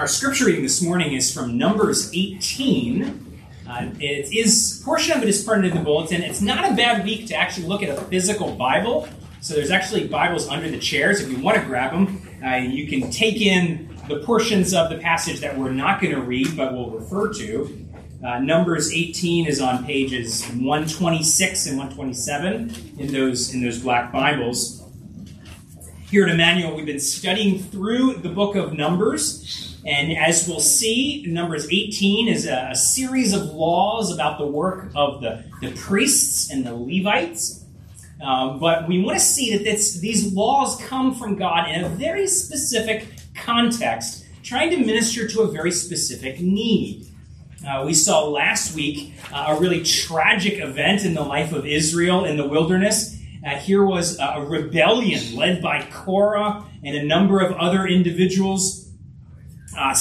Our scripture reading this morning is from Numbers 18. Uh, it is portion of it is printed in the bulletin. It's not a bad week to actually look at a physical Bible. So there's actually Bibles under the chairs. If you want to grab them, uh, you can take in the portions of the passage that we're not going to read, but we'll refer to. Uh, Numbers 18 is on pages 126 and 127 in those in those black Bibles. Here at Emmanuel, we've been studying through the book of Numbers. And as we'll see, Numbers 18 is a, a series of laws about the work of the, the priests and the Levites. Um, but we want to see that these laws come from God in a very specific context, trying to minister to a very specific need. Uh, we saw last week uh, a really tragic event in the life of Israel in the wilderness. Uh, here was a rebellion led by Korah and a number of other individuals uh,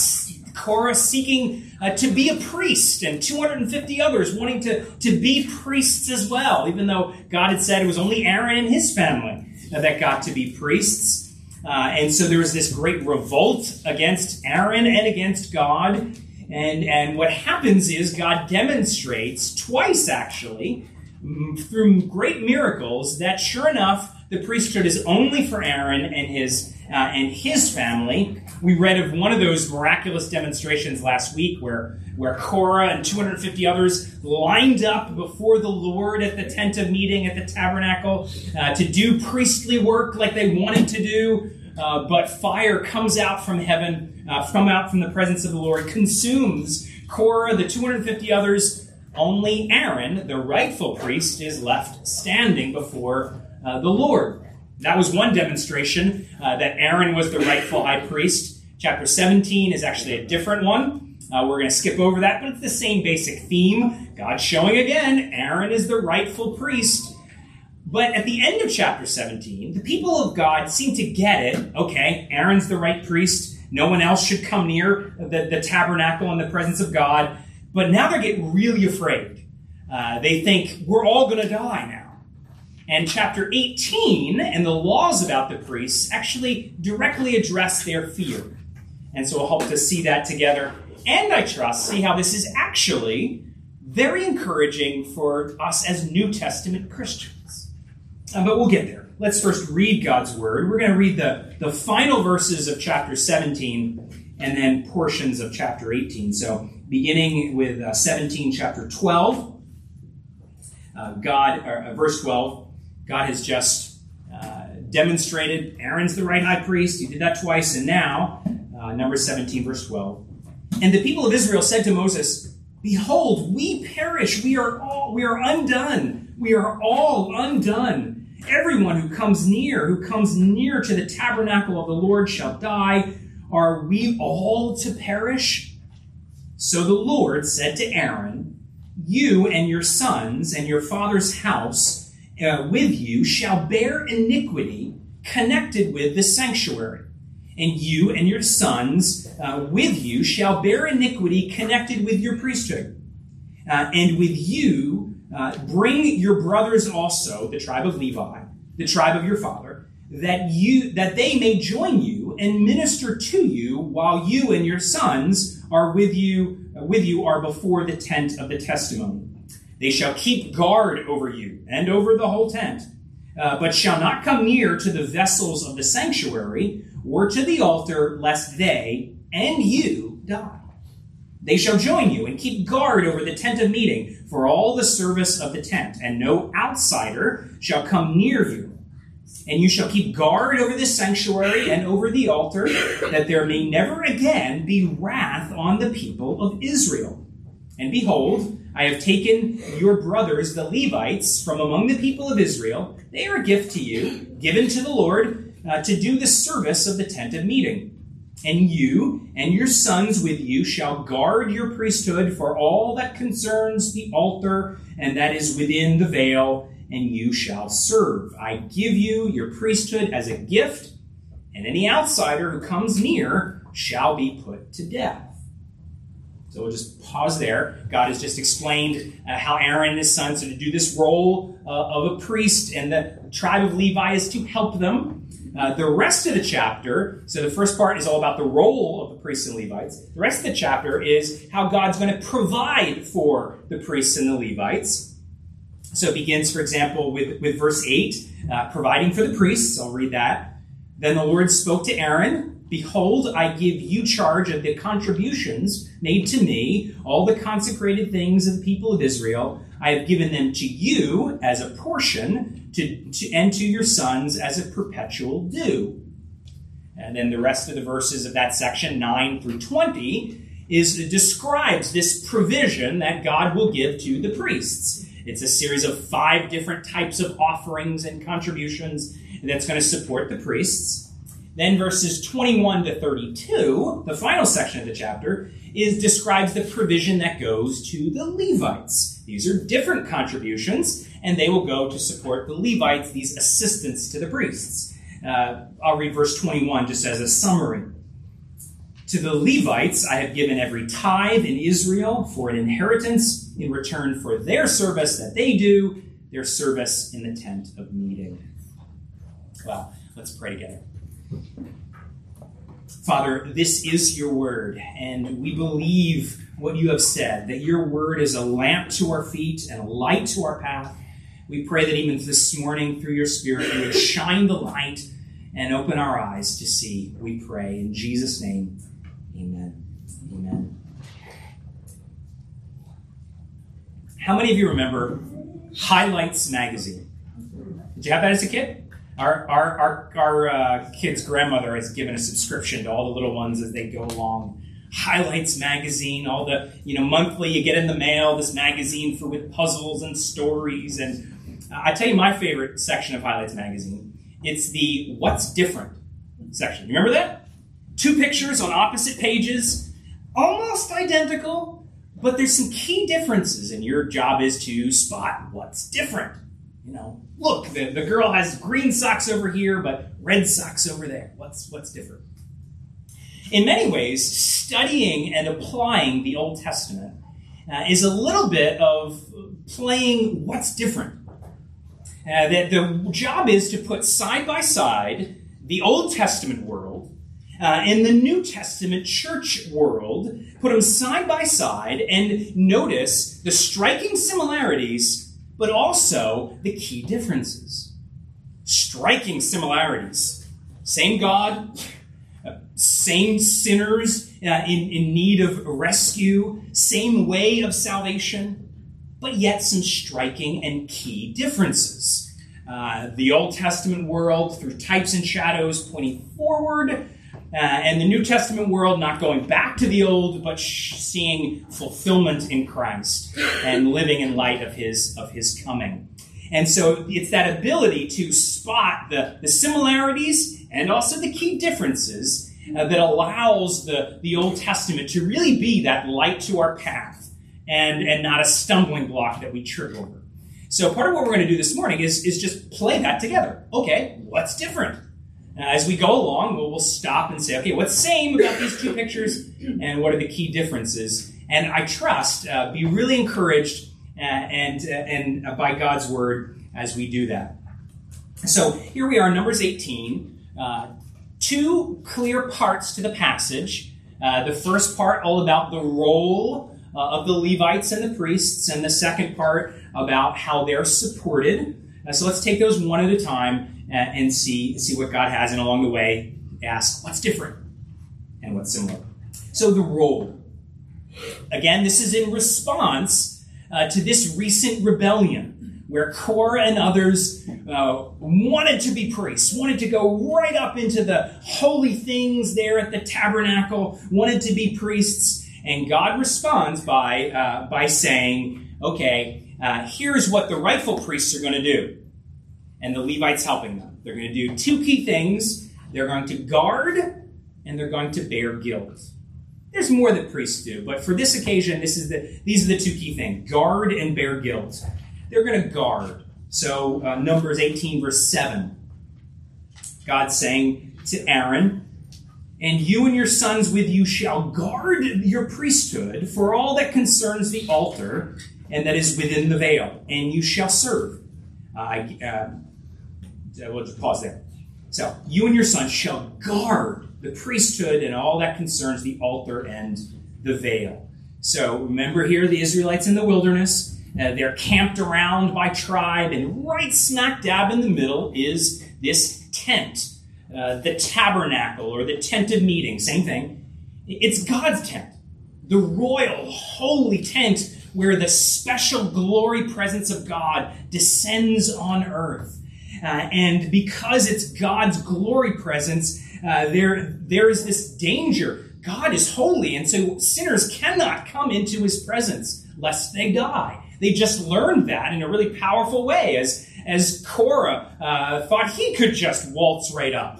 Korah seeking uh, to be a priest, and 250 others wanting to, to be priests as well, even though God had said it was only Aaron and his family that got to be priests. Uh, and so there was this great revolt against Aaron and against God. And, and what happens is God demonstrates, twice actually, through great miracles, that sure enough, the priesthood is only for Aaron and his uh, and his family. We read of one of those miraculous demonstrations last week where, where Korah and 250 others lined up before the Lord at the tent of meeting at the tabernacle uh, to do priestly work like they wanted to do. Uh, but fire comes out from heaven, uh, from out from the presence of the Lord, consumes Korah, the 250 others. Only Aaron, the rightful priest, is left standing before uh, the Lord. That was one demonstration uh, that Aaron was the rightful high priest. Chapter 17 is actually a different one. Uh, we're going to skip over that, but it's the same basic theme. God showing again, Aaron is the rightful priest. But at the end of chapter 17, the people of God seem to get it. Okay, Aaron's the right priest. No one else should come near the, the tabernacle in the presence of God. But now they're getting really afraid. Uh, they think, we're all going to die now. And chapter 18 and the laws about the priests actually directly address their fear. And so we'll hope to see that together. And I trust, see how this is actually very encouraging for us as New Testament Christians. Uh, but we'll get there. Let's first read God's word. We're going to read the, the final verses of chapter 17 and then portions of chapter 18. So beginning with uh, 17, chapter 12, uh, God, uh, verse 12. God has just uh, demonstrated Aaron's the right high priest. He did that twice, and now, uh, number 17, verse 12. And the people of Israel said to Moses, Behold, we perish. We are all, we are undone. We are all undone. Everyone who comes near, who comes near to the tabernacle of the Lord shall die. Are we all to perish? So the Lord said to Aaron, You and your sons and your father's house uh, with you shall bear iniquity connected with the sanctuary. And you and your sons uh, with you shall bear iniquity connected with your priesthood. Uh, and with you uh, bring your brothers also, the tribe of Levi, the tribe of your father, that you that they may join you and minister to you while you and your sons are with you uh, with you are before the tent of the testimony. They shall keep guard over you and over the whole tent, uh, but shall not come near to the vessels of the sanctuary or to the altar, lest they and you die. They shall join you and keep guard over the tent of meeting for all the service of the tent, and no outsider shall come near you. And you shall keep guard over the sanctuary and over the altar, that there may never again be wrath on the people of Israel. And behold, I have taken your brothers, the Levites, from among the people of Israel. They are a gift to you, given to the Lord, uh, to do the service of the tent of meeting. And you and your sons with you shall guard your priesthood for all that concerns the altar and that is within the veil, and you shall serve. I give you your priesthood as a gift, and any outsider who comes near shall be put to death. So we'll just pause there. God has just explained uh, how Aaron and his sons are to do this role uh, of a priest, and the tribe of Levi is to help them. Uh, the rest of the chapter, so the first part is all about the role of the priests and Levites. The rest of the chapter is how God's going to provide for the priests and the Levites. So it begins, for example, with, with verse 8, uh, providing for the priests. I'll read that. Then the Lord spoke to Aaron Behold, I give you charge of the contributions made to me, all the consecrated things of the people of Israel. I have given them to you as a portion, to, to, and to your sons as a perpetual due. And then the rest of the verses of that section, 9 through 20, is describes this provision that God will give to the priests. It's a series of five different types of offerings and contributions that's going to support the priests. Then verses 21 to 32, the final section of the chapter, is describes the provision that goes to the Levites. These are different contributions, and they will go to support the Levites, these assistants to the priests. Uh, I'll read verse 21 just as a summary. To the Levites I have given every tithe in Israel for an inheritance in return for their service that they do, their service in the tent of meeting. Well, let's pray together. Father, this is your word, and we believe what you have said, that your word is a lamp to our feet and a light to our path. We pray that even this morning, through your Spirit, you would shine the light and open our eyes to see. We pray. In Jesus' name, amen. Amen. How many of you remember Highlights Magazine? Did you have that as a kid? Our, our, our, our uh, kid's grandmother has given a subscription to all the little ones as they go along. Highlights magazine, all the, you know, monthly you get in the mail, this magazine for with puzzles and stories. And I tell you my favorite section of Highlights magazine. It's the What's Different section. You remember that? Two pictures on opposite pages, almost identical, but there's some key differences, and your job is to spot what's different. You know, look, the, the girl has green socks over here, but red socks over there. What's, what's different? In many ways, studying and applying the Old Testament uh, is a little bit of playing what's different. Uh, that the job is to put side by side the Old Testament world uh, and the New Testament church world, put them side by side, and notice the striking similarities but also the key differences. Striking similarities. Same God, same sinners uh, in, in need of rescue, same way of salvation, but yet some striking and key differences. Uh, the Old Testament world through types and shadows pointing forward, uh, and the New Testament world not going back to the old, but sh- seeing fulfillment in Christ and living in light of his of his coming. And so it's that ability to spot the, the similarities and also the key differences uh, that allows the, the Old Testament to really be that light to our path and, and not a stumbling block that we trip over. So part of what we're going to do this morning is, is just play that together. Okay, what's different? Uh, as we go along, we'll, we'll stop and say, okay, what's same about these two pictures, and what are the key differences? And I trust, uh, be really encouraged uh, and uh, and uh, by God's word as we do that. So here we are, Numbers 18. Uh, two clear parts to the passage. the first part, all about the role of the Levites and the priests, and the second part about how they're supported. so let's take those one at a time and see see what God has, and along the way, ask what's different and what's similar. So the role. Again, this is in response uh, to this recent rebellion where Korah and others uh, wanted to be priests, wanted to go right up into the holy things there at the tabernacle, wanted to be priests, and God responds by uh, by saying, "Okay, uh, here's what the rightful priests are going to do and the Levites helping them. They're going to do two key things they're going to guard and they're going to bear guilt. There's more that priests do, but for this occasion, this is the, these are the two key things guard and bear guilt. They're going to guard. So, uh, Numbers 18, verse 7. God saying to Aaron, and you and your sons with you shall guard your priesthood for all that concerns the altar and that is within the veil, and you shall serve. Uh, uh, we'll just pause there. So, you and your son shall guard the priesthood and all that concerns the altar and the veil. So, remember here the Israelites in the wilderness. Uh, they're camped around by tribe, and right smack dab in the middle is this tent, uh, the tabernacle or the tent of meeting, same thing. It's God's tent, the royal, holy tent where the special glory presence of God descends on earth. Uh, and because it's God's glory presence, uh, there, there is this danger. God is holy, and so sinners cannot come into his presence lest they die. They just learned that in a really powerful way as, as Korah uh, thought he could just waltz right up.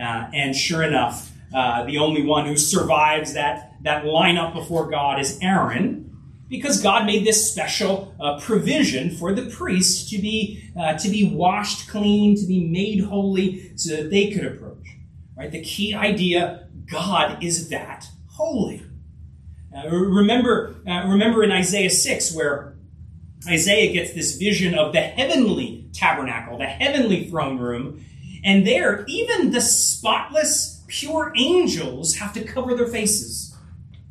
Uh, and sure enough, uh, the only one who survives that, that lineup before God is Aaron because God made this special uh, provision for the priests to be uh, to be washed clean, to be made holy, so that they could approach. Right? The key idea: God is that holy. Uh, remember, uh, remember in Isaiah six where Isaiah gets this vision of the heavenly tabernacle, the heavenly throne room, and there even the spotless, pure angels have to cover their faces,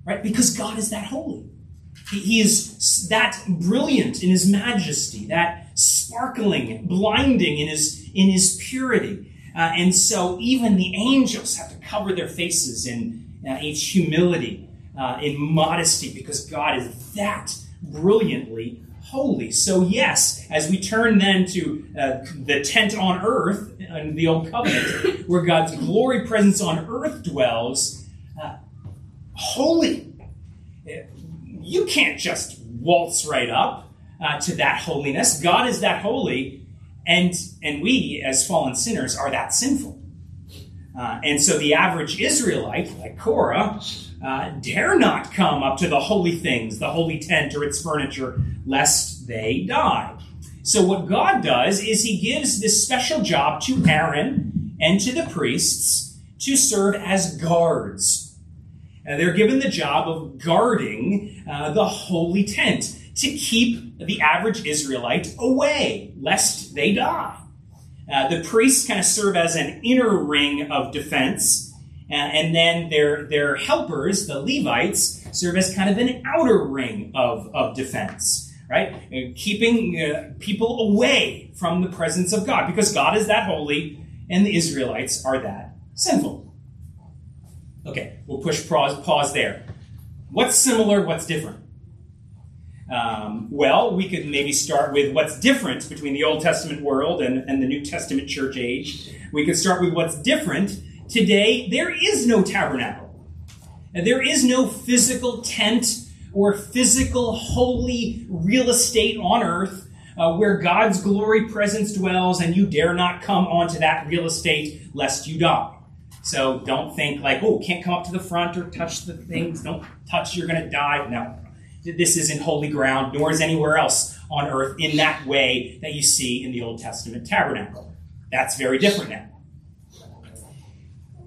right? Because God is that holy. He is that brilliant in his majesty, that sparkling, blinding in his, in his purity. Uh, and so even the angels have to cover their faces in uh, each humility, uh, in modesty, because God is that brilliantly holy. So, yes, as we turn then to uh, the tent on earth in the Old Covenant, where God's glory presence on earth dwells, uh, holy you can't just waltz right up uh, to that holiness. God is that holy, and and we as fallen sinners are that sinful. Uh, and so the average Israelite, like Korah, uh, dare not come up to the holy things, the holy tent or its furniture, lest they die. So what God does is He gives this special job to Aaron and to the priests to serve as guards uh, they're given the job of guarding uh, the holy tent to keep the average Israelite away, lest they die. Uh, the priests kind of serve as an inner ring of defense, uh, and then their, their helpers, the Levites, serve as kind of an outer ring of, of defense, right? Uh, keeping uh, people away from the presence of God, because God is that holy, and the Israelites are that sinful. Okay, we'll push pause, pause there. What's similar? What's different? Um, well, we could maybe start with what's different between the Old Testament world and, and the New Testament church age. We could start with what's different. Today, there is no tabernacle. There is no physical tent or physical holy real estate on earth uh, where God's glory presence dwells and you dare not come onto that real estate lest you die. So don't think like, oh, can't come up to the front or touch the things. Don't touch, you're going to die. No. This isn't holy ground, nor is anywhere else on earth in that way that you see in the Old Testament tabernacle. That's very different now.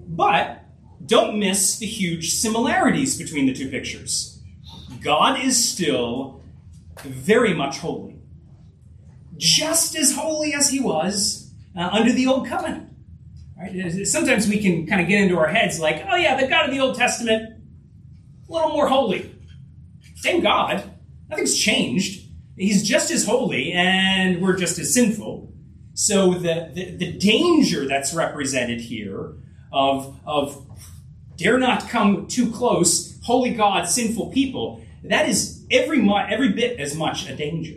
But don't miss the huge similarities between the two pictures. God is still very much holy, just as holy as he was uh, under the Old Covenant. Right? Sometimes we can kind of get into our heads like, oh yeah, the God of the Old Testament, a little more holy. Same God. Nothing's changed. He's just as holy, and we're just as sinful. So the, the, the danger that's represented here of, of dare not come too close, holy God, sinful people, that is every, every bit as much a danger.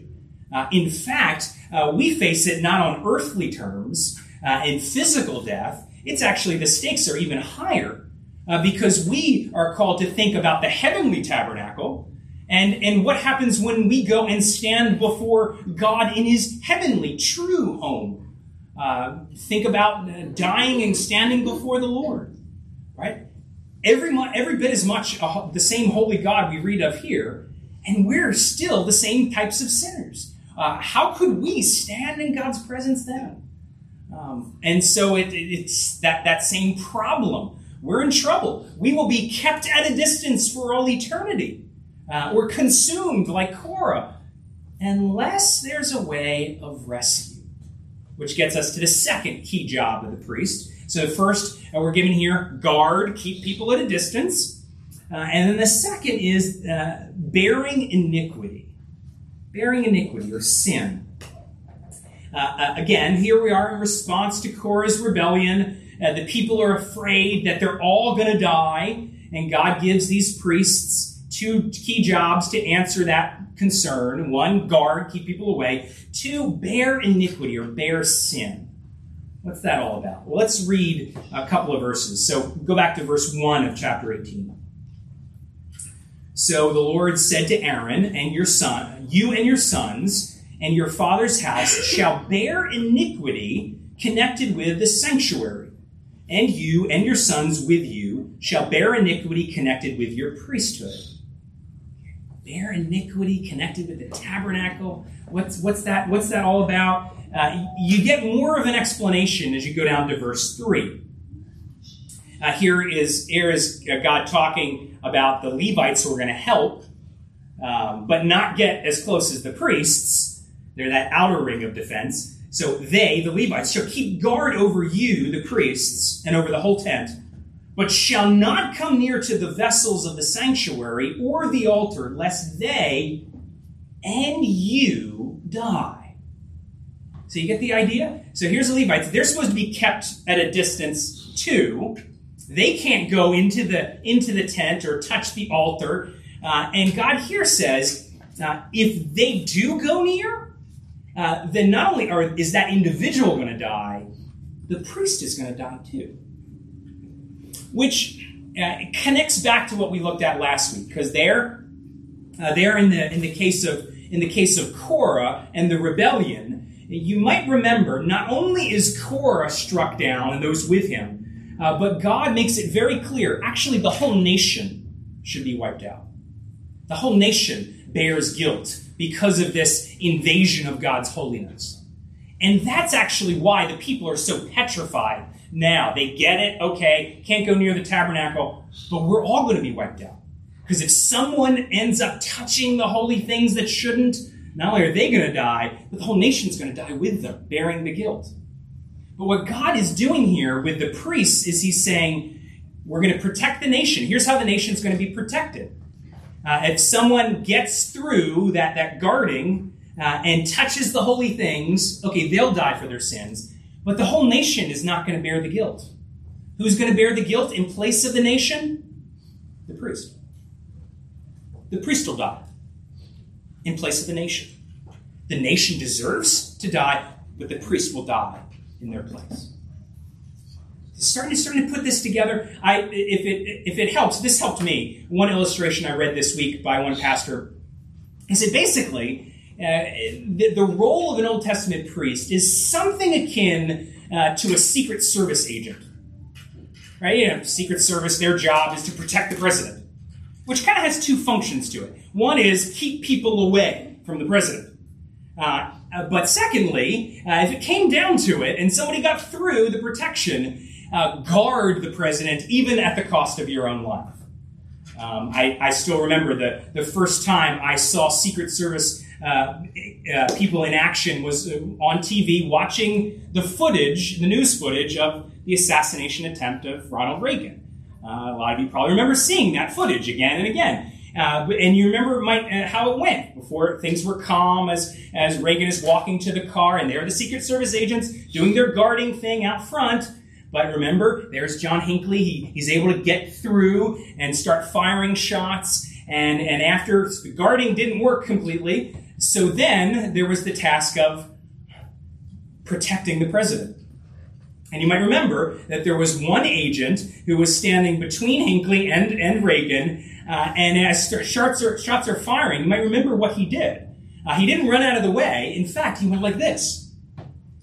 Uh, in fact, uh, we face it not on earthly terms, uh, in physical death, it's actually the stakes are even higher uh, because we are called to think about the heavenly tabernacle and, and what happens when we go and stand before God in his heavenly, true home. Uh, think about uh, dying and standing before the Lord, right? Every, every bit as much the same holy God we read of here, and we're still the same types of sinners. Uh, how could we stand in God's presence then? Um, and so it, it's that, that same problem. We're in trouble. We will be kept at a distance for all eternity. Uh, we're consumed like Korah, unless there's a way of rescue. which gets us to the second key job of the priest. So, first, uh, we're given here guard, keep people at a distance. Uh, and then the second is uh, bearing iniquity. Bearing iniquity or sin. Uh, uh, again, here we are in response to Korah's rebellion. Uh, the people are afraid that they're all going to die, and God gives these priests two key jobs to answer that concern. One, guard, keep people away. Two, bear iniquity or bear sin. What's that all about? Well, let's read a couple of verses. So go back to verse 1 of chapter 18. So the Lord said to Aaron and your son, You and your sons and your father's house shall bear iniquity connected with the sanctuary, and you and your sons with you shall bear iniquity connected with your priesthood. Bear iniquity connected with the tabernacle. What's, what's, that, what's that all about? Uh, you get more of an explanation as you go down to verse 3. Uh, here is here is God talking about the Levites who are going to help, um, but not get as close as the priests. They're that outer ring of defense. So they, the Levites, shall keep guard over you, the priests, and over the whole tent, but shall not come near to the vessels of the sanctuary or the altar, lest they and you die. So you get the idea? So here's the Levites. They're supposed to be kept at a distance too. They can't go into the into the tent or touch the altar. Uh, and God here says, uh, if they do go near, uh, then not only are, is that individual going to die, the priest is going to die too. Which uh, connects back to what we looked at last week, because there, uh, there in the in the case of in the case of Korah and the rebellion, you might remember not only is Korah struck down and those with him, uh, but God makes it very clear actually, the whole nation should be wiped out. The whole nation bears guilt because of this invasion of God's holiness. And that's actually why the people are so petrified now. They get it, okay, can't go near the tabernacle, but we're all going to be wiped out. Because if someone ends up touching the holy things that shouldn't, not only are they going to die, but the whole nation's going to die with them, bearing the guilt. But what God is doing here with the priests is He's saying, we're going to protect the nation. Here's how the nation's going to be protected. Uh, if someone gets through that, that guarding uh, and touches the holy things, okay, they'll die for their sins, but the whole nation is not going to bear the guilt. Who's going to bear the guilt in place of the nation? The priest. The priest will die in place of the nation. The nation deserves to die, but the priest will die in their place. Starting to, starting to put this together, I, if, it, if it helps, this helped me. One illustration I read this week by one pastor he said basically, uh, the, the, role of an Old Testament priest is something akin uh, to a Secret Service agent. Right? You know, Secret Service, their job is to protect the president, which kind of has two functions to it. One is keep people away from the president. Uh, uh, but secondly, uh, if it came down to it and somebody got through the protection, uh, guard the president even at the cost of your own life. Um, I, I, still remember the, the first time I saw Secret Service uh, uh, people in action was on TV watching the footage, the news footage of the assassination attempt of Ronald Reagan. a lot of you probably remember seeing that footage again and again. Uh, and you remember uh, how it went before things were calm as, as Reagan is walking to the car, and there are the Secret Service agents doing their guarding thing out front. But remember, there's John Hinckley. He, he's able to get through and start firing shots. And, and after the guarding didn't work completely, so then there was the task of protecting the president. And you might remember that there was one agent who was standing between Hinckley and, and Reagan uh, and as shots are, shots are firing, you might remember what he did. Uh, he didn't run out of the way. In fact, he went like this.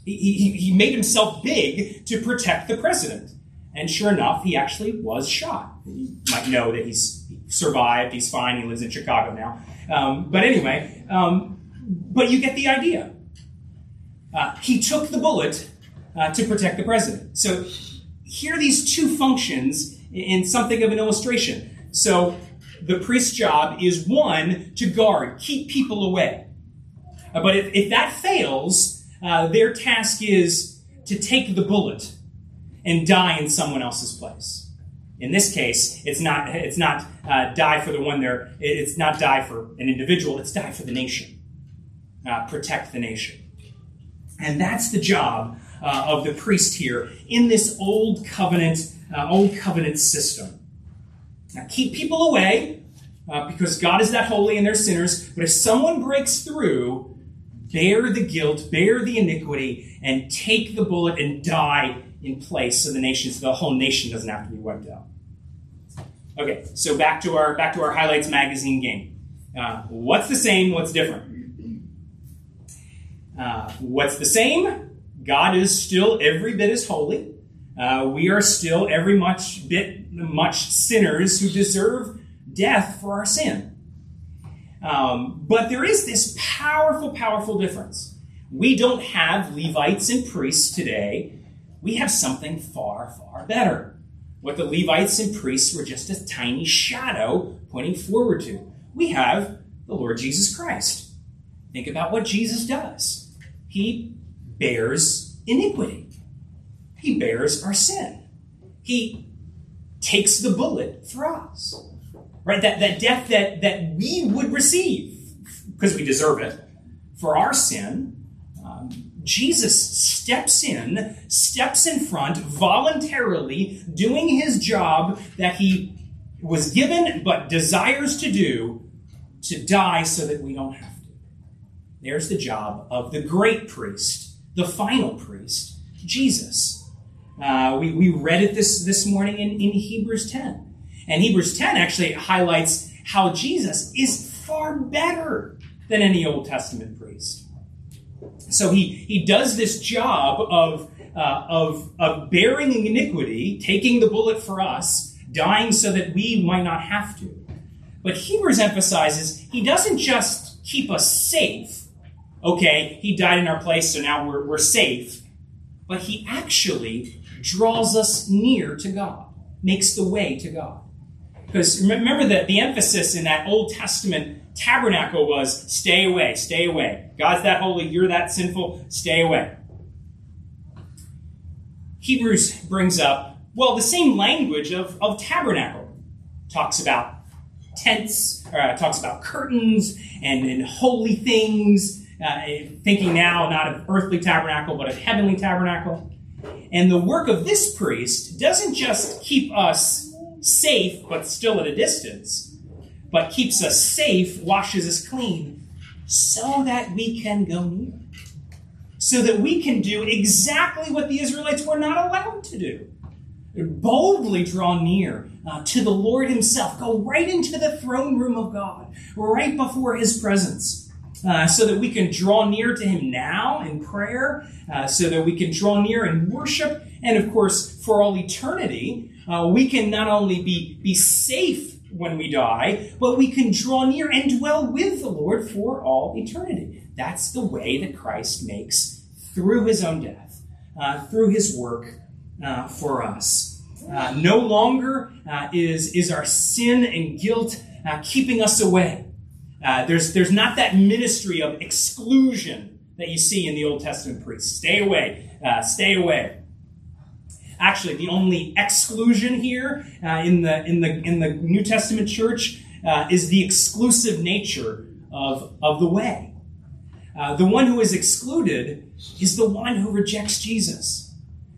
He, he, he made himself big to protect the president. And sure enough, he actually was shot. You might know that he's survived, he's fine, he lives in Chicago now. Um, but anyway, um, but you get the idea. Uh, he took the bullet uh, to protect the president. So here are these two functions in something of an illustration. So the priest's job is one, to guard, keep people away. Uh, but if, if that fails, uh, their task is to take the bullet and die in someone else's place. In this case, it's not it's not uh, die for the one there. It's not die for an individual. It's die for the nation. Uh, protect the nation, and that's the job uh, of the priest here in this old covenant uh, old covenant system. Now, keep people away because God is that holy and they're sinners. But if someone breaks through, bear the guilt, bear the iniquity, and take the bullet and die in place so the nation, so the whole nation doesn't have to be wiped out. Okay, so back to our back to our highlights magazine game. Uh, what's the same? What's different? Uh, what's the same? God is still every bit as holy. Uh, we are still every much bit much sinners who deserve death for our sin. Um, but there is this powerful, powerful difference. We don't have Levites and priests today we have something far, far better. What the Levites and priests were just a tiny shadow pointing forward to. We have the Lord Jesus Christ. Think about what Jesus does. He bears iniquity. He bears our sin. He takes the bullet for us. Right? That, that death that, that we would receive, because we deserve it, for our sin, Jesus steps in, steps in front, voluntarily doing his job that he was given but desires to do to die so that we don't have to. There's the job of the great priest, the final priest, Jesus. Uh, we, we read it this, this morning in, in Hebrews 10. And Hebrews 10 actually highlights how Jesus is far better than any Old Testament priest. So he, he does this job of, uh, of, of bearing iniquity, taking the bullet for us, dying so that we might not have to. But Hebrews emphasizes he doesn't just keep us safe. Okay, he died in our place, so now we're, we're safe. But he actually draws us near to God, makes the way to God. Because remember that the emphasis in that Old Testament tabernacle was stay away, stay away. God's that holy, you're that sinful, stay away. Hebrews brings up, well, the same language of, of tabernacle. Talks about tents, uh, talks about curtains and, and holy things, uh, thinking now not of earthly tabernacle, but of heavenly tabernacle. And the work of this priest doesn't just keep us safe, but still at a distance but keeps us safe, washes us clean, so that we can go near. So that we can do exactly what the Israelites were not allowed to do boldly draw near uh, to the Lord Himself. Go right into the throne room of God, right before His presence, uh, so that we can draw near to Him now in prayer, uh, so that we can draw near in worship, and of course, for all eternity, uh, we can not only be, be safe when we die, but we can draw near and dwell with the Lord for all eternity. That's the way that Christ makes through his own death, uh, through his work uh, for us. Uh, no longer uh, is, is our sin and guilt uh, keeping us away. Uh, there's, there's not that ministry of exclusion that you see in the Old Testament priests. Stay away, stay away. Actually, the only exclusion here uh, in, the, in, the, in the New Testament church uh, is the exclusive nature of, of the way. Uh, the one who is excluded is the one who rejects Jesus.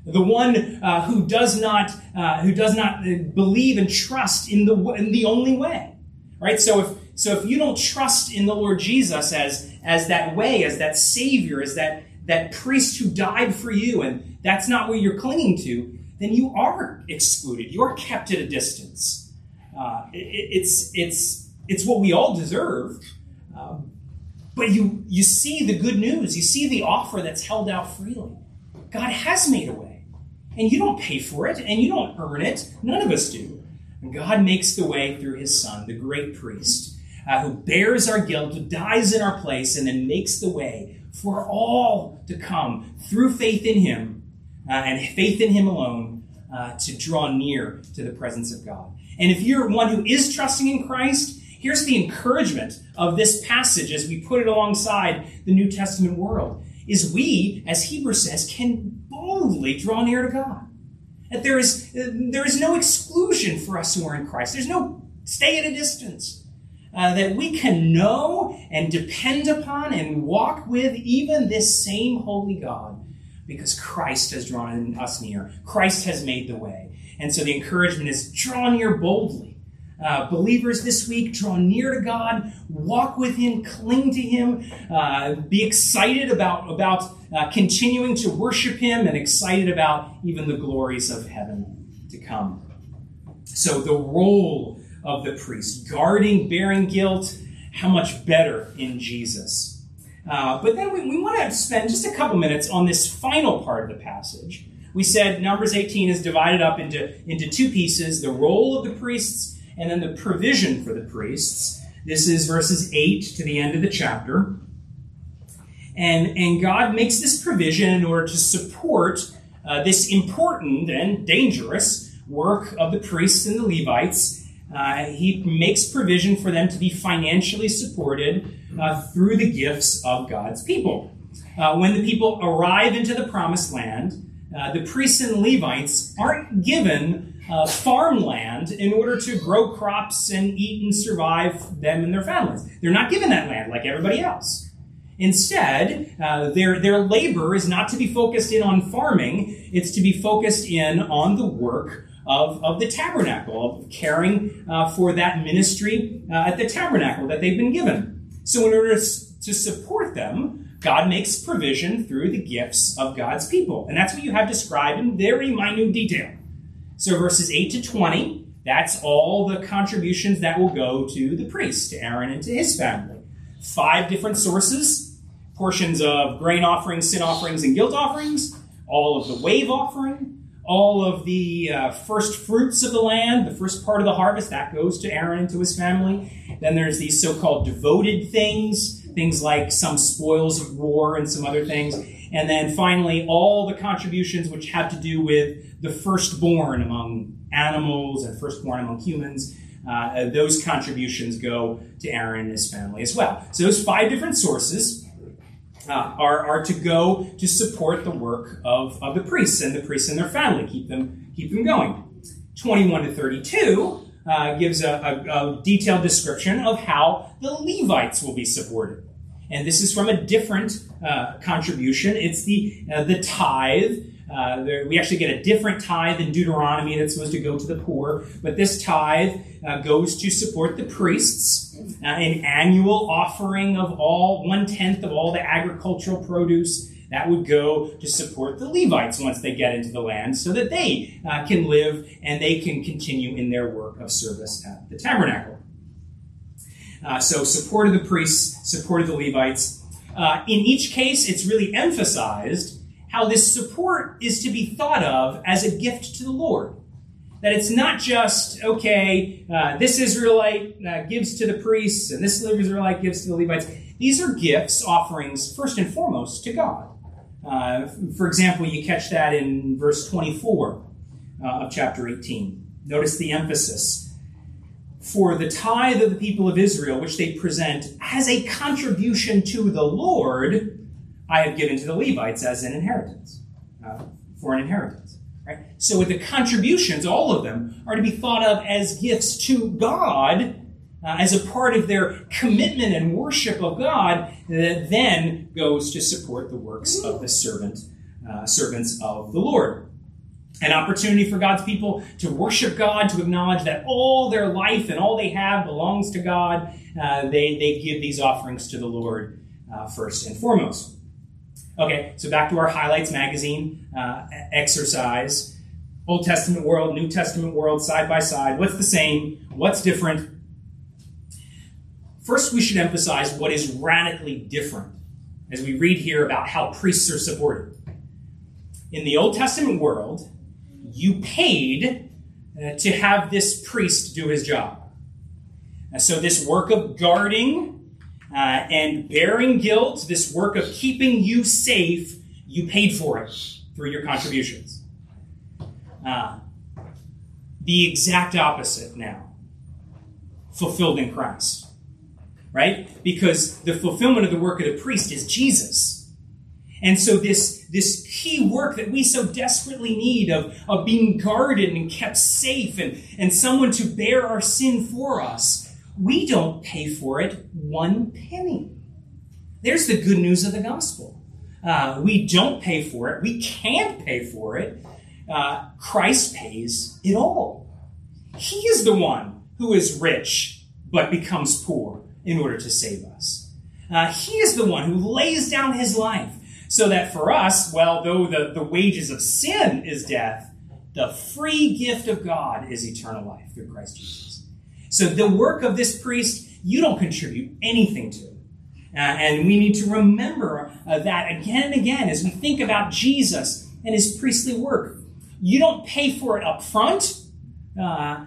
The one uh, who does not uh, who does not uh, believe and trust in the in the only way, right? So if so if you don't trust in the Lord Jesus as as that way, as that Savior, as that that priest who died for you, and that's not what you're clinging to, then you are excluded. You are kept at a distance. Uh, it, it's, it's, it's what we all deserve. Um, but you, you see the good news. You see the offer that's held out freely. God has made a way. And you don't pay for it, and you don't earn it. None of us do. And God makes the way through his Son, the great priest, uh, who bears our guilt, who dies in our place, and then makes the way for all to come through faith in Him uh, and faith in Him alone uh, to draw near to the presence of God. And if you're one who is trusting in Christ, here's the encouragement of this passage as we put it alongside the New Testament world is we, as Hebrews says, can boldly draw near to God. That there is, there is no exclusion for us who are in Christ. There's no stay at a distance. Uh, that we can know and depend upon and walk with even this same holy God because Christ has drawn us near. Christ has made the way. And so the encouragement is draw near boldly. Uh, believers this week, draw near to God, walk with Him, cling to Him, uh, be excited about, about uh, continuing to worship Him, and excited about even the glories of heaven to come. So, the role of the priest, guarding, bearing guilt, how much better in Jesus. Uh, but then we, we want to spend just a couple minutes on this final part of the passage. We said Numbers 18 is divided up into, into two pieces the role of the priests and then the provision for the priests. This is verses 8 to the end of the chapter. And, and God makes this provision in order to support uh, this important and dangerous work of the priests and the Levites uh, he makes provision for them to be financially supported uh, through the gifts of God's people. Uh, when the people arrive into the promised land, uh, the priests and Levites aren't given uh, farmland in order to grow crops and eat and survive them and their families. They're not given that land like everybody else. Instead, uh, their, their labor is not to be focused in on farming, it's to be focused in on the work of, of the tabernacle, of caring uh, for that ministry uh, at the tabernacle that they've been given. So, in order to, support them, God makes provision through the gifts of God's people. And that's what you have described in very minute detail. So, verses 8 to 20, that's all the contributions that will go to the priest, to Aaron and to his family. Five different sources portions of grain offerings, sin offerings, and guilt offerings, all of the wave offering, all of the uh, first fruits of the land, the first part of the harvest, that goes to Aaron and to his family. Then there's these so called devoted things, things like some spoils of war and some other things. And then finally, all the contributions which have to do with the firstborn among animals and firstborn among humans. Uh, those contributions go to Aaron and his family as well. So those five different sources uh, are, are to go to support the work of, of the priests and the priests and their family, keep them, keep them going. 21 to 32 uh, gives a, a, a, detailed description of how the Levites will be supported. And this is from a different uh, contribution. It's the, uh, the tithe. Uh, there, we actually get a different tithe in Deuteronomy that's supposed to go to the poor, but this tithe uh, goes to support the priests uh, an annual offering of all one tenth of all the agricultural produce that would go to support the Levites once they get into the land so that they uh, can live and they can continue in their work of service at the tabernacle. Uh, so, support of the priests, support of the Levites. Uh, in each case, it's really emphasized how this support is to be thought of as a gift to the Lord. That it's not just, okay, uh, this Israelite uh, gives to the priests and this Israelite gives to the Levites. These are gifts, offerings, first and foremost, to God. Uh, for example, you catch that in verse 24 uh, of chapter 18. Notice the emphasis. For the tithe of the people of Israel, which they present as a contribution to the Lord, I have given to the Levites as an inheritance, uh, for an inheritance. Right? So with the contributions, all of them are to be thought of as gifts to God uh, as a part of their commitment and worship of God that then goes to support the works of the servant, uh, servants of the Lord. An opportunity for God's people to worship God, to acknowledge that all their life and all they have belongs to God. Uh, they, they give these offerings to the Lord uh, first and foremost. Okay, so back to our highlights magazine uh, exercise. Old Testament world, New Testament world, side by side. What's the same? What's different? First, we should emphasize what is radically different as we read here about how priests are supported. In the Old Testament world, you paid uh, to have this priest do his job. And so, this work of guarding uh, and bearing guilt, this work of keeping you safe, you paid for it through your contributions. Uh, the exact opposite now, fulfilled in Christ. Right? Because the fulfillment of the work of the priest is Jesus. And so this, this key work that we so desperately need of, of being guarded and kept safe and, and someone to bear our sin for us, we don't pay for it one penny. There's the good news of the gospel. Uh, we don't pay for it. We can't pay for it. Uh, Christ pays it all. He is the one who is rich but becomes poor in order to save us. Uh, he is the one who lays down his life so that for us, well, though the, the wages of sin is death, the free gift of God is eternal life through Christ Jesus. So the work of this priest, you don't contribute anything to. Uh, and we need to remember uh, that again and again as we think about Jesus and his priestly work. You don't pay for it up front, uh,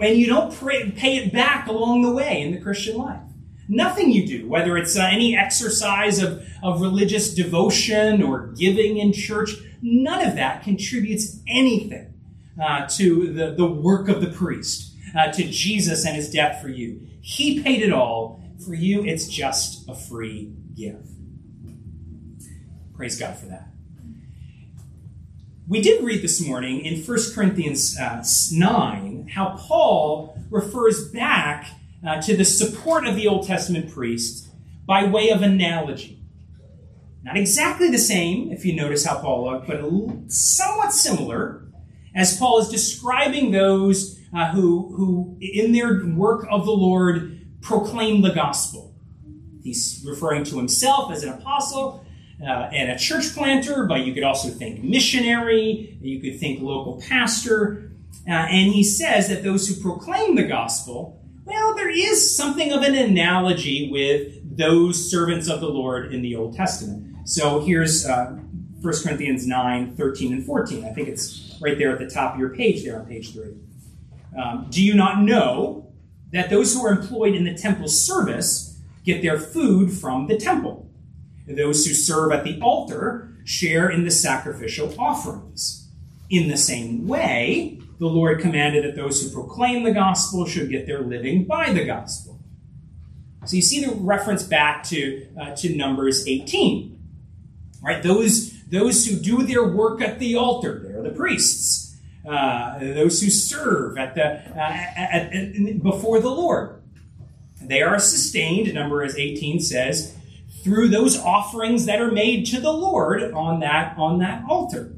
and you don't pray, pay it back along the way in the Christian life. Nothing you do, whether it's uh, any exercise of, of religious devotion or giving in church, none of that contributes anything uh, to the, the work of the priest, uh, to Jesus and his death for you. He paid it all. For you, it's just a free gift. Praise God for that. We did read this morning in 1 Corinthians uh, 9 how Paul refers back uh, to the support of the Old Testament priests by way of analogy. Not exactly the same, if you notice how Paul looked, but somewhat similar, as Paul is describing those uh, who, who, in their work of the Lord, proclaim the gospel. He's referring to himself as an apostle uh, and a church planter, but you could also think missionary, you could think local pastor. Uh, and he says that those who proclaim the gospel well, there is something of an analogy with those servants of the Lord in the Old Testament. So here's uh, 1 Corinthians 9, 13, and 14. I think it's right there at the top of your page there on page 3. Um, Do you not know that those who are employed in the temple service get their food from the temple? Those who serve at the altar share in the sacrificial offerings. In the same way, the Lord commanded that those who proclaim the gospel should get their living by the gospel. So you see the reference back to, uh, to Numbers 18. Right? Those, those who do their work at the altar, they're the priests. Uh, those who serve at the, uh, at, at, before the Lord. They are sustained, Numbers 18 says, through those offerings that are made to the Lord on that, on that altar.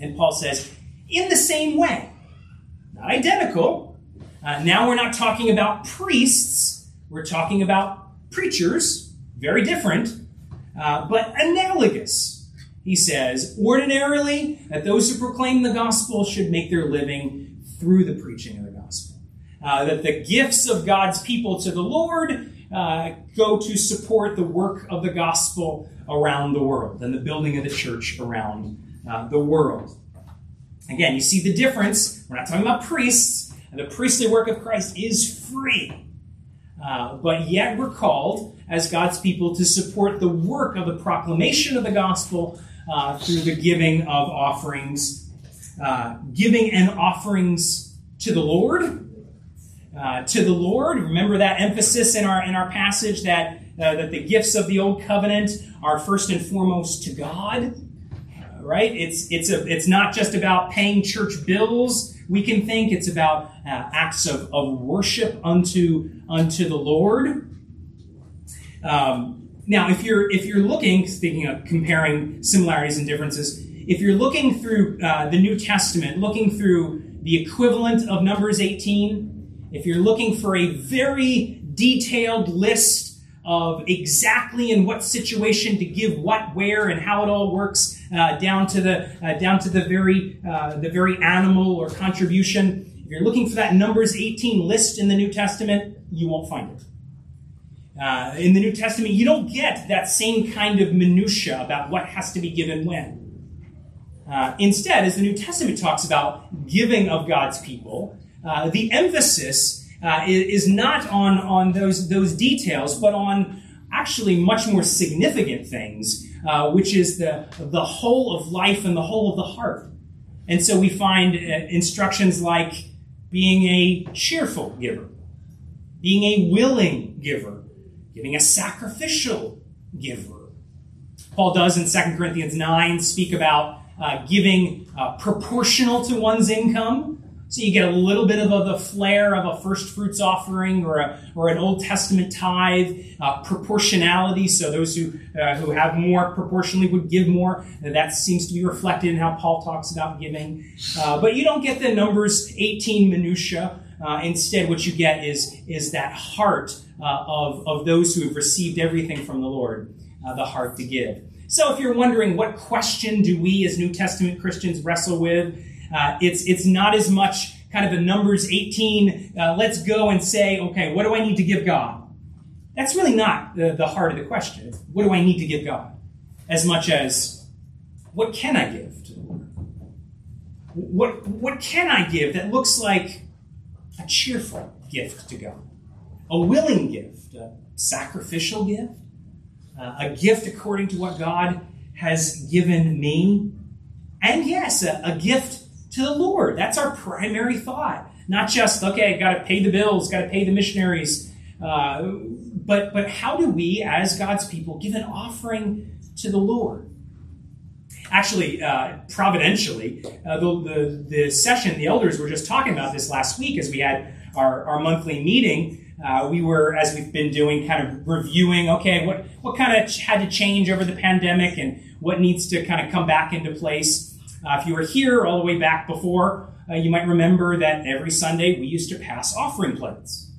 And Paul says, in the same way. Not identical. Uh, now we're not talking about priests, we're talking about preachers, very different, uh, but analogous. He says, ordinarily, that those who proclaim the gospel should make their living through the preaching of the gospel. Uh, that the gifts of God's people to the Lord uh, go to support the work of the gospel around the world and the building of the church around uh, the world. Again, you see the difference. We're not talking about priests. And the priestly work of Christ is free. Uh, but yet we're called as God's people to support the work of the proclamation of the gospel uh, through the giving of offerings, uh, giving and offerings to the Lord. Uh, to the Lord. Remember that emphasis in our in our passage that uh, that the gifts of the old covenant are first and foremost to God right? It's it's a it's not just about paying church bills. We can think it's about uh, acts of, of worship unto unto the Lord. Um, now, if you're if you're looking, speaking of comparing similarities and differences, if you're looking through uh, the New Testament, looking through the equivalent of Numbers 18, if you're looking for a very detailed list of exactly in what situation to give what where and how it all works uh, down to the uh, down to the very uh, the very animal or contribution. If you're looking for that Numbers 18 list in the New Testament, you won't find it. Uh, in the New Testament, you don't get that same kind of minutia about what has to be given when. Uh, instead, as the New Testament talks about giving of God's people, uh, the emphasis uh, is not on, on those, those details, but on actually much more significant things, uh, which is the, the whole of life and the whole of the heart. And so we find uh, instructions like being a cheerful giver, being a willing giver, giving a sacrificial giver, Paul does in 2 Corinthians 9 speak about uh, giving uh, proportional to one's income. So you get a little bit of a, the flair of a first fruits offering or, a, or an Old Testament tithe, uh, proportionality. So those who, uh, who have more proportionally would give more. That seems to be reflected in how Paul talks about giving. Uh, but you don't get the numbers 18 minutia. Uh, instead, what you get is, is that heart uh, of, of those who have received everything from the Lord, uh, the heart to give. So if you're wondering what question do we as New Testament Christians wrestle with, uh, it's, it's not as much kind of the numbers 18, uh, let's go and say, okay, what do I need to give God? That's really not the, the heart of the question. What do I need to give God? As much as, what can I give to the Lord? What, what can I give that looks like a cheerful gift to God? A willing gift, a sacrificial gift, uh, a gift according to what God has given me, and yes, a, a gift to the Lord. That's our primary thought. Not just, okay, I've got to pay the bills, got to pay the missionaries. Uh, but, but how do we, as God's people, give an offering to the Lord? Actually, uh, providentially, uh, the, the, the, session, the elders were just talking about this last week as we had our, our monthly meeting. Uh, we were, as we've been doing, kind of reviewing, okay, what, what kind of had to change over the pandemic and what needs to kind of come back into place. Uh, if you were here all the way back before, uh, you might remember that every Sunday we used to pass offering plates.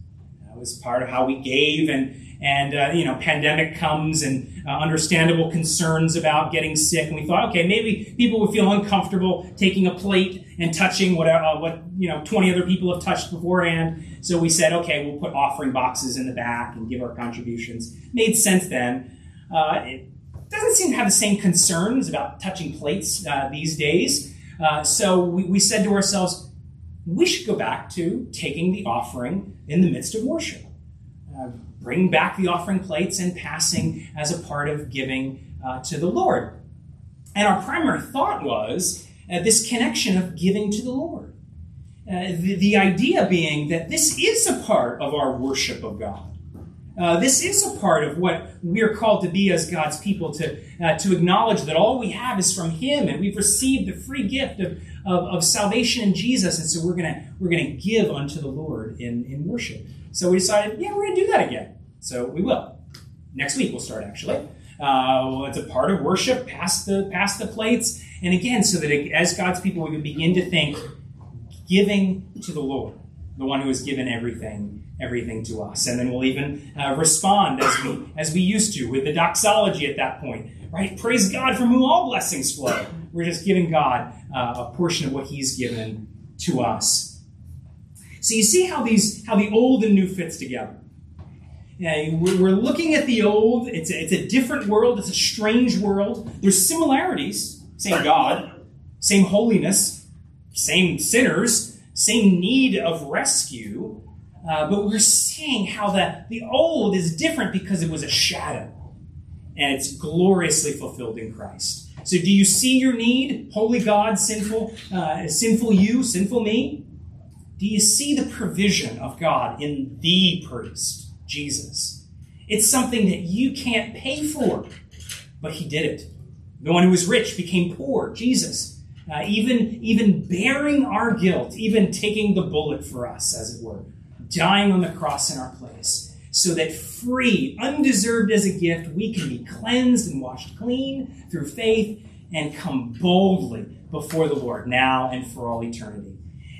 That was part of how we gave, and and uh, you know, pandemic comes and uh, understandable concerns about getting sick, and we thought, okay, maybe people would feel uncomfortable taking a plate and touching what uh, what you know 20 other people have touched beforehand. So we said, okay, we'll put offering boxes in the back and give our contributions. Made sense then. Uh, it, doesn't seem to have the same concerns about touching plates uh, these days. Uh, so we, we said to ourselves, we should go back to taking the offering in the midst of worship. Uh, bring back the offering plates and passing as a part of giving uh, to the Lord. And our primary thought was uh, this connection of giving to the Lord. Uh, the, the idea being that this is a part of our worship of God. Uh, this is a part of what we're called to be as God's people to, uh, to acknowledge that all we have is from Him and we've received the free gift of, of, of salvation in Jesus. And so we're going we're gonna give unto the Lord in, in worship. So we decided, yeah, we're going to do that again. So we will. Next week we'll start actually. Uh, well, it's a part of worship, pass the, pass the plates. And again, so that it, as God's people, we can begin to think giving to the Lord, the one who has given everything everything to us. And then we'll even uh, respond as we as we used to with the doxology at that point. Right? Praise God from whom all blessings flow. We're just giving God uh, a portion of what He's given to us. So you see how these how the old and new fits together. Yeah, we're looking at the old. It's a, it's a different world. It's a strange world. There's similarities. Same God, same holiness, same sinners, same need of rescue. Uh, but we're seeing how the, the old is different because it was a shadow. And it's gloriously fulfilled in Christ. So do you see your need? Holy God, sinful, uh, sinful you, sinful me? Do you see the provision of God in the priest, Jesus? It's something that you can't pay for, but he did it. The one who was rich became poor, Jesus. Uh, even, even bearing our guilt, even taking the bullet for us, as it were dying on the cross in our place, so that free, undeserved as a gift, we can be cleansed and washed clean through faith and come boldly before the Lord now and for all eternity.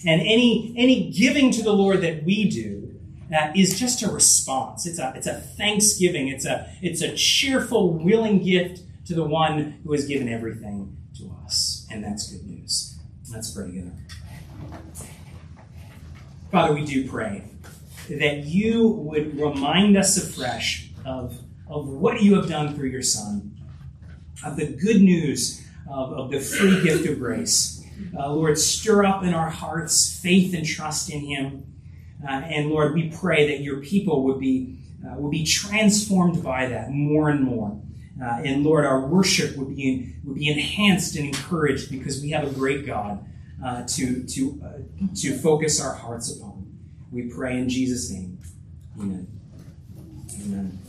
And any, any giving to the Lord that we do uh, is just a response. It's a, it's a thanksgiving. It's a, it's a cheerful, willing gift to the one who has given everything to us. And that's good news. Let's pray together. Father, we do pray that you would remind us afresh of, of what you have done through your Son, of the good news of, of the free gift of grace. Uh, Lord, stir up in our hearts faith and trust in Him. Uh, and Lord, we pray that your people would be, uh, would be transformed by that more and more. Uh, and Lord, our worship would be, would be enhanced and encouraged because we have a great God uh, to, to, uh, to focus our hearts upon. We pray in Jesus' name. Amen. Amen.